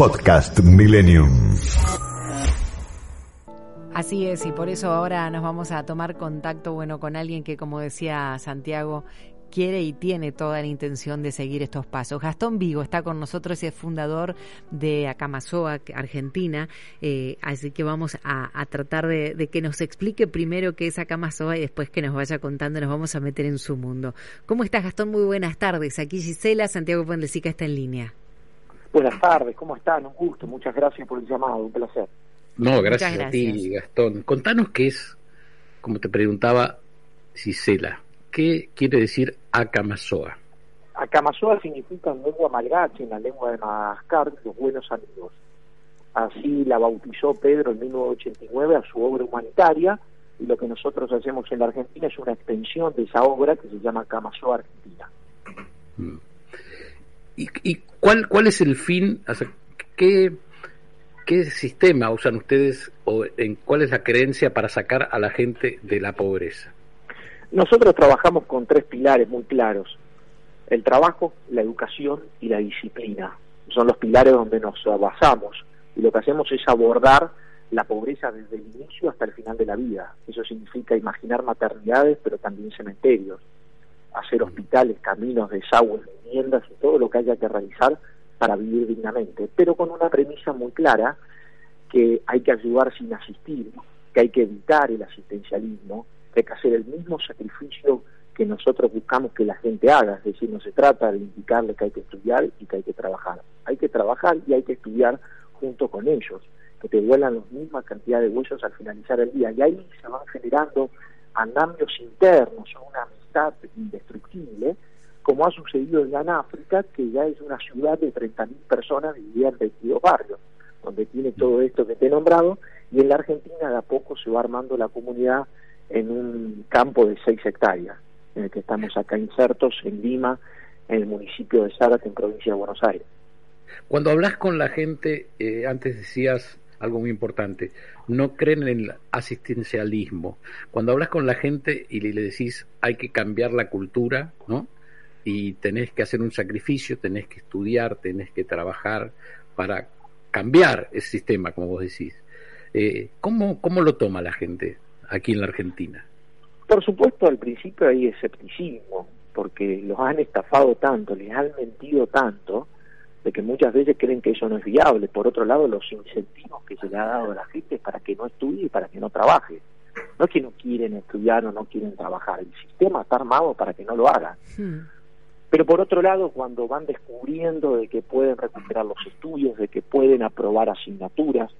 Podcast Millennium. Así es, y por eso ahora nos vamos a tomar contacto, bueno, con alguien que, como decía Santiago, quiere y tiene toda la intención de seguir estos pasos. Gastón Vigo está con nosotros, es fundador de Acamazoa, Argentina, eh, así que vamos a, tratar de, que nos explique primero qué es Acamazoa y después que nos vaya contando, nos vamos a meter en su mundo. ¿Cómo estás, Gastón? Muy buenas tardes. Aquí Gisela, Santiago Pondesica está en línea. Buenas tardes, ¿cómo están? Un gusto, muchas gracias por el llamado, un placer. No, gracias, a ti, Gastón. Contanos qué es, como te preguntaba Gisela, ¿qué quiere decir Acamazoa? Acamazoa significa en lengua malgache, en la lengua de Madagascar, los buenos amigos. Así la bautizó Pedro en 1989 a su obra humanitaria y lo que nosotros hacemos en la Argentina es una extensión de esa obra que se llama Acamazoa Argentina. Mm. ¿Y, cuál, cuál es el fin? ¿qué, ¿Qué sistema usan ustedes o en cuál es la creencia para sacar a la gente de la pobreza? Nosotros trabajamos con tres pilares muy claros. El trabajo, la educación y la disciplina. Son los pilares donde nos basamos. Y lo que hacemos es abordar la pobreza desde el inicio hasta el final de la vida. Eso significa imaginar maternidades, pero también cementerios, hacer hospitales, caminos, desagües, viviendas y todo lo que haya que realizar para vivir dignamente, pero con una premisa muy clara que hay que ayudar sin asistir, que hay que evitar el asistencialismo, que hay que hacer el mismo sacrificio que nosotros buscamos que la gente haga, es decir, no se trata de indicarle que hay que estudiar y que hay que trabajar, hay que trabajar y hay que estudiar junto con ellos, que te vuelan la misma cantidad de huesos al finalizar el día, y ahí se van generando andamios internos, una indestructible, como ha sucedido ya en África, que ya es una ciudad de 30.000 personas dividida en 22 barrios, donde tiene todo esto que te he nombrado, y en la Argentina de a poco se va armando la comunidad en un campo de 6 hectáreas, en el que estamos acá insertos en Lima, en el municipio de Zárate, en provincia de Buenos Aires. Cuando hablas con la gente, eh, antes decías algo muy importante, no creen en el asistencialismo. Cuando hablas con la gente y le decís hay que cambiar la cultura, ¿no? Y tenés que hacer un sacrificio, tenés que estudiar, tenés que trabajar para cambiar el sistema, como vos decís. Eh, ¿cómo, ¿Cómo lo toma la gente aquí en la Argentina? Por supuesto, al principio hay escepticismo, porque los han estafado tanto, les han mentido tanto, de que muchas veces creen que eso no es viable. Por otro lado, los incentivos que se le ha dado a la gente es para que no estudie y para que no trabaje. No es que no quieren estudiar o no quieren trabajar, el sistema está armado para que no lo hagan. Hmm. Pero por otro lado, cuando van descubriendo de que pueden recuperar los estudios, de que pueden aprobar asignaturas,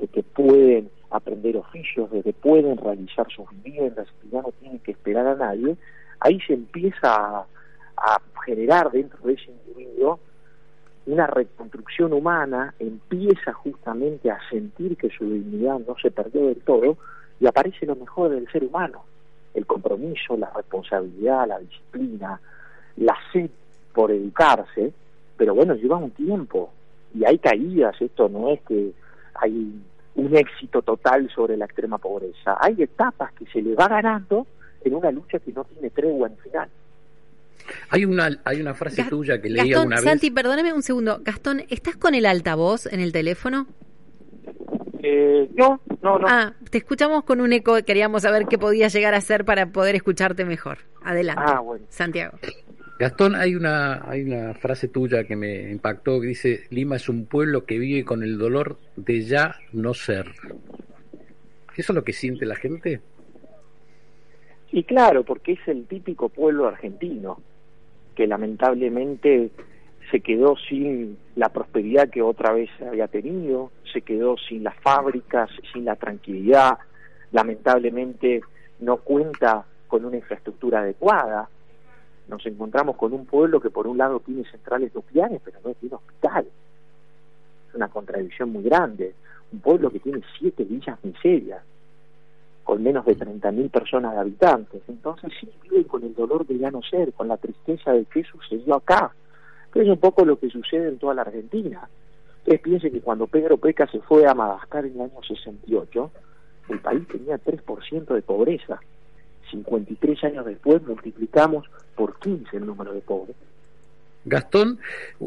de que pueden aprender oficios, de que pueden realizar sus viviendas, y ya no tienen que esperar a nadie, ahí se empieza a, a generar dentro de ese individuo una reconstrucción humana empieza justamente a sentir que su dignidad no se perdió del todo y aparece lo mejor del ser humano, el compromiso, la responsabilidad, la disciplina, la sed por educarse, pero bueno, lleva un tiempo y hay caídas, esto no es que hay un éxito total sobre la extrema pobreza, hay etapas que se le va ganando en una lucha que no tiene tregua en final. Hay una, hay una frase tuya que leí alguna vez. Santi, perdóname un segundo. Gastón, ¿estás con el altavoz en el teléfono? Eh, no, no, no. Ah, te escuchamos con un eco. Queríamos saber qué podía llegar a hacer para poder escucharte mejor. Adelante. Ah, bueno. Santiago. Gastón, hay una, hay una frase tuya que me impactó que dice, Lima es un pueblo que vive con el dolor de ya no ser. ¿Eso es lo que siente la gente? Y claro, porque es el típico pueblo argentino que lamentablemente se quedó sin la prosperidad que otra vez había tenido, se quedó sin las fábricas, sin la tranquilidad, lamentablemente no cuenta con una infraestructura adecuada. Nos encontramos con un pueblo que por un lado tiene centrales nucleares, pero no tiene hospital. Es una contradicción muy grande. Un pueblo que tiene siete villas miserias, con menos de 30.000 personas de habitantes. Entonces sí viven con el dolor de ya no ser, con la tristeza de qué sucedió acá. Que es un poco lo que sucede en toda la Argentina. Ustedes piensen que cuando Pedro Peca se fue a Madagascar en el año 68, el país tenía 3% de pobreza. 53 años después multiplicamos por 15 el número de pobres. Gastón,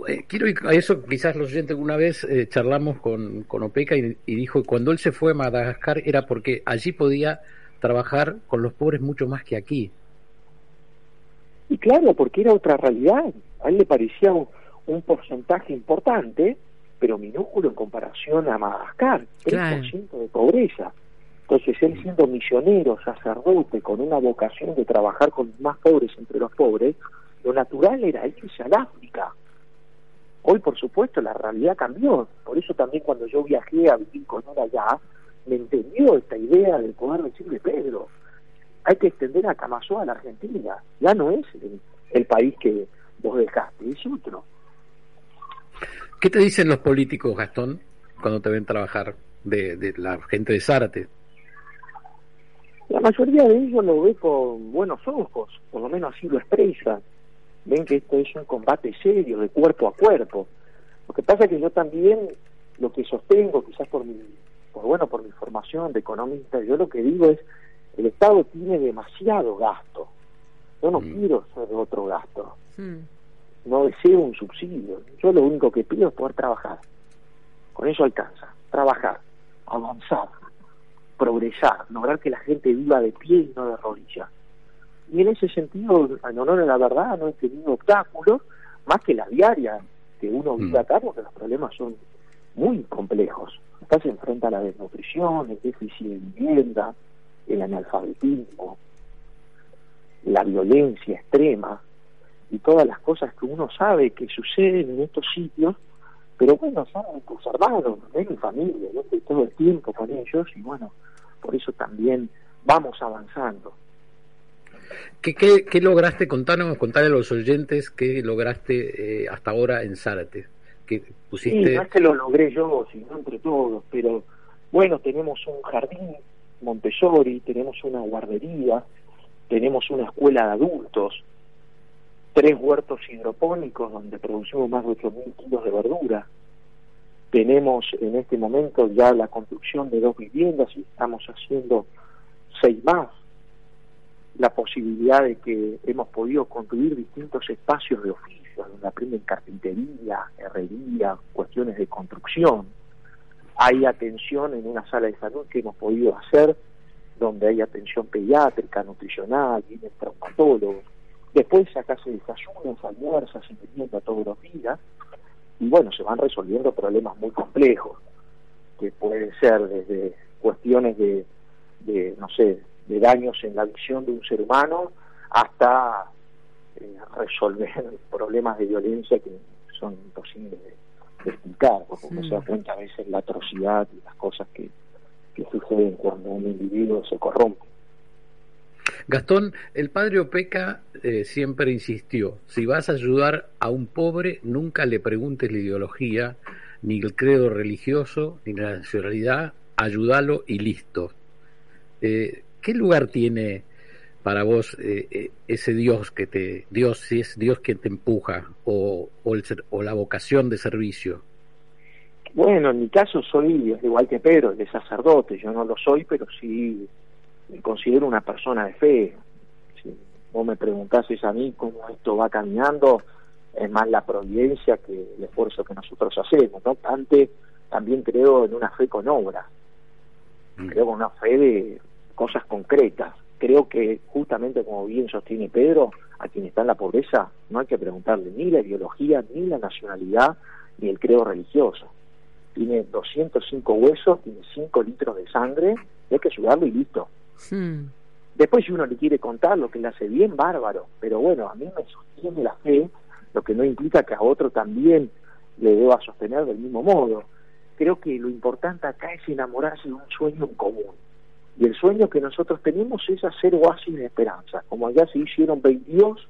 eh, quiero ir a eso, quizás los oyentes alguna vez eh, charlamos con, con Opeca y, y, dijo que cuando él se fue a Madagascar era porque allí podía trabajar con los pobres mucho más que aquí. Y claro, porque era otra realidad. A él le parecía un, un porcentaje importante, pero minúsculo en comparación a Madagascar, 3% claro. de pobreza. Entonces él siendo misionero, sacerdote, con una vocación de trabajar con los más pobres entre los pobres, lo natural era irse al África. Hoy, por supuesto, la realidad cambió. Por eso también cuando yo viajé a vivir con él allá, me entendió esta idea del poder decirle Pedro, hay que extender a Camasoa a la Argentina. Ya no es el, el país que vos dejaste, es otro. ¿Qué te dicen los políticos, Gastón, cuando te ven trabajar de, de la gente de Zárate? La mayoría de ellos lo ve con buenos ojos, por lo menos así lo expresan. Ven que esto es un combate serio, de cuerpo a cuerpo. Lo que pasa es que yo también, lo que sostengo, quizás por mi, por bueno, por mi formación de economista, yo lo que digo es, el Estado tiene demasiado gasto. Yo no mm. quiero ser otro gasto. Mm. No deseo un subsidio. Yo lo único que pido es poder trabajar. Con eso alcanza. Trabajar, avanzar, progresar, lograr que la gente viva de pie y no de rodillas. Y en ese sentido, en honor a la verdad, no he tenido obstáculos más que la diaria que uno vive mm. acá, porque los problemas son muy complejos. Acá se enfrenta a la desnutrición, el déficit de vivienda, el analfabetismo, la violencia extrema y todas las cosas que uno sabe que suceden en estos sitios, pero bueno, son tus hermanos, es mi familia, yo estoy todo el tiempo con ellos y bueno, por eso también vamos avanzando. ¿Qué, qué, qué lograste? Contanos, contarle a los oyentes qué lograste eh, hasta ahora en Zárate. Que pusiste... Sí, es que lo logré yo, sino entre todos, pero bueno, tenemos un jardín Montessori, tenemos una guardería, tenemos una escuela de adultos, tres huertos hidropónicos donde producimos más de 8.000 kilos de verdura. Tenemos en este momento ya la construcción de dos viviendas y estamos haciendo seis más. La posibilidad de que hemos podido construir distintos espacios de oficio, donde aprenden carpintería, herrería, cuestiones de construcción. Hay atención en una sala de salud que hemos podido hacer, donde hay atención pediátrica, nutricional, vienen traumatólogos Después acá se desayunan, se almuerza, se merienda todos los días y bueno, se van resolviendo problemas muy complejos que pueden ser desde cuestiones de, de no sé, de daños en la visión de un ser humano hasta eh, resolver problemas de violencia que son imposibles de, explicar, porque uno se da cuenta a veces la atrocidad y las cosas que, que suceden cuando un individuo se corrompe. Gastón, el padre Opeca eh, siempre insistió, si vas a ayudar a un pobre, nunca le preguntes la ideología, ni el credo religioso, ni la nacionalidad, ayúdalo y listo. Eh, ¿Qué lugar tiene para vos eh, ese Dios que te, Dios, si es Dios quien te empuja, o, o, el, o la vocación de servicio? Bueno, en mi caso soy, igual que Pedro, de sacerdote, yo no lo soy, pero sí me considero una persona de fe. Si vos me preguntases a mí cómo esto va caminando, es más la providencia que el esfuerzo que nosotros hacemos. No obstante, también creo en una fe con obra, mm. creo en una fe de cosas concretas. Creo que justamente como bien sostiene Pedro, a quien está en la pobreza no hay que preguntarle ni la ideología, ni la nacionalidad, ni el credo religioso. Tiene 205 huesos, tiene 5 litros de sangre, hay que ayudarlo y listo. Hmm. Después si uno le quiere contar lo que le hace bien, bárbaro, pero bueno, a mí me sostiene la fe, lo que no implica que a otro también le deba sostener del mismo modo. Creo que lo importante acá es enamorarse de un sueño en común. Y el sueño que nosotros tenemos es hacer oasis de esperanza. Como allá se hicieron 22,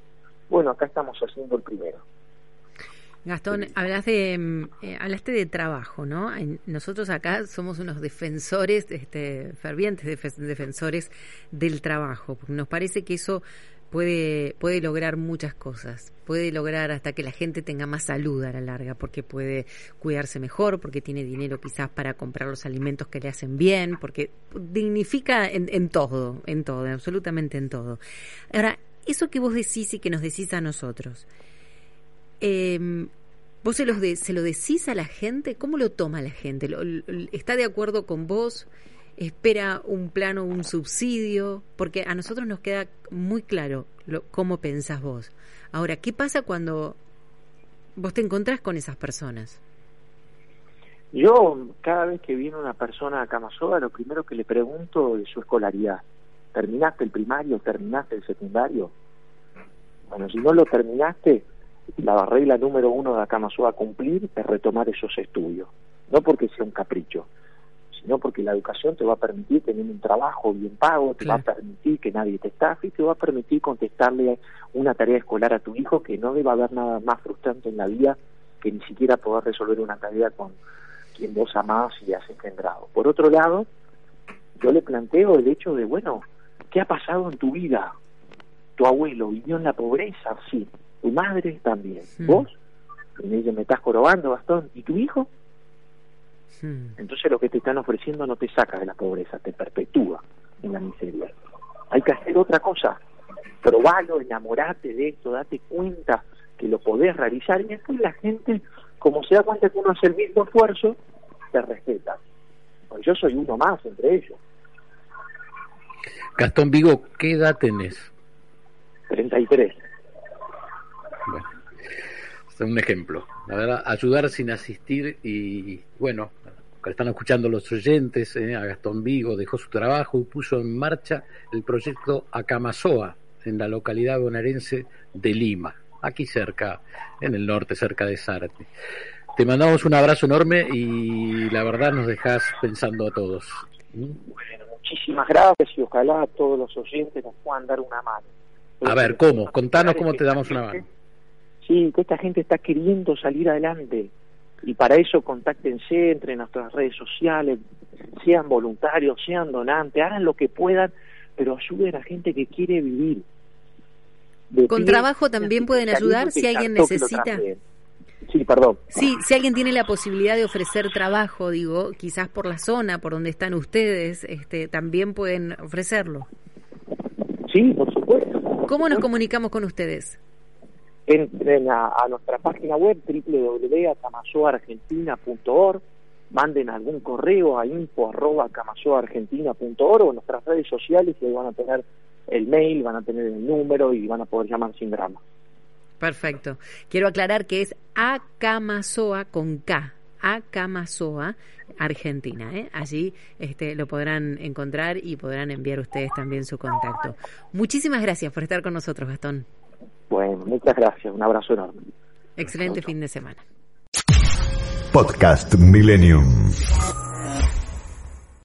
bueno, acá estamos haciendo el primero. Gastón, hablas de, mm, eh, hablaste de trabajo, ¿no? Nosotros acá somos unos defensores, este, fervientes defensores del trabajo, porque nos parece que eso puede, puede lograr muchas cosas. Puede lograr hasta que la gente tenga más salud a la larga, porque puede cuidarse mejor, porque tiene dinero quizás para comprar los alimentos que le hacen bien, porque dignifica en, en todo, en todo, absolutamente en todo. Ahora, eso que vos decís y que nos decís a nosotros, Eh, ¿Vos se, los se lo decís a la gente? ¿Cómo lo toma la gente? ¿Está de acuerdo con vos? ¿Espera un plano, un subsidio? Porque a nosotros nos queda muy claro lo, cómo pensás vos. Ahora, ¿qué pasa cuando vos te encontrás con esas personas? Yo, cada vez que viene una persona a Camasoda, lo primero que le pregunto es su escolaridad. ¿Terminaste el primario? ¿Terminaste el secundario? Bueno, si no lo terminaste, la regla número uno de Akamazoa a cumplir es retomar esos estudios. No porque sea un capricho, sino porque la educación te va a permitir tener un trabajo bien pago, te va a permitir que nadie te estafe y te va a permitir contestarle una tarea escolar a tu hijo que no debe haber nada más frustrante en la vida que ni siquiera poder resolver una tarea con quien vos amás y has engendrado. Por otro lado, yo le planteo el hecho de, bueno, ¿qué ha pasado en tu vida? ¿Tu abuelo vivió en la pobreza? Sí. ¿Tu madre? También. ¿Vos? Y me dice, me estás corobando, Gastón. ¿Y tu hijo? Entonces lo que te están ofreciendo no te saca de la pobreza, te perpetúa en la miseria. Hay que hacer otra cosa, probalo, enamorate de esto, date cuenta que lo podés realizar y después la gente, como se da cuenta que uno hace el mismo esfuerzo, te respeta. Pues yo soy uno más entre ellos. Gastón Vigo, ¿qué edad tenés? 33. Bueno, un ejemplo. La verdad, ayudar sin asistir y, bueno, están escuchando los oyentes, eh, a Gastón Vigo dejó su trabajo y puso en marcha el proyecto Acamazoa en la localidad bonaerense de Lima, aquí cerca, en el norte, cerca de Zárate. Te mandamos un abrazo enorme y la verdad nos dejas pensando a todos. Bueno, muchísimas gracias y ojalá todos los oyentes nos puedan dar una mano. A ver, ¿cómo? Contanos cómo te damos una mano. Sí, que esta gente está queriendo salir adelante y para eso contáctense entre nuestras redes sociales, sean voluntarios, sean donantes, hagan lo que puedan, pero ayuden a gente que quiere vivir. Con trabajo también pueden ayudar si alguien necesita. Sí, perdón. Sí, si alguien tiene la posibilidad de ofrecer trabajo, digo, quizás por la zona, por donde están ustedes, este, también pueden ofrecerlo. Sí, por supuesto. ¿Cómo nos comunicamos con ustedes? Entren a, nuestra página web www.camasoargentina.org, manden algún correo a info.camasoargentina.org o nuestras redes sociales y ahí van a tener el mail, van a tener el número y van a poder llamar sin drama. Perfecto. Quiero aclarar que es Acamasoa con K, Acamasoa, Argentina. ¿eh? Allí este, lo podrán encontrar y podrán enviar ustedes también su contacto. Muchísimas gracias por estar con nosotros, Gastón. Bueno, muchas gracias. Un abrazo enorme. Excelente fin de semana. Podcast Millennium.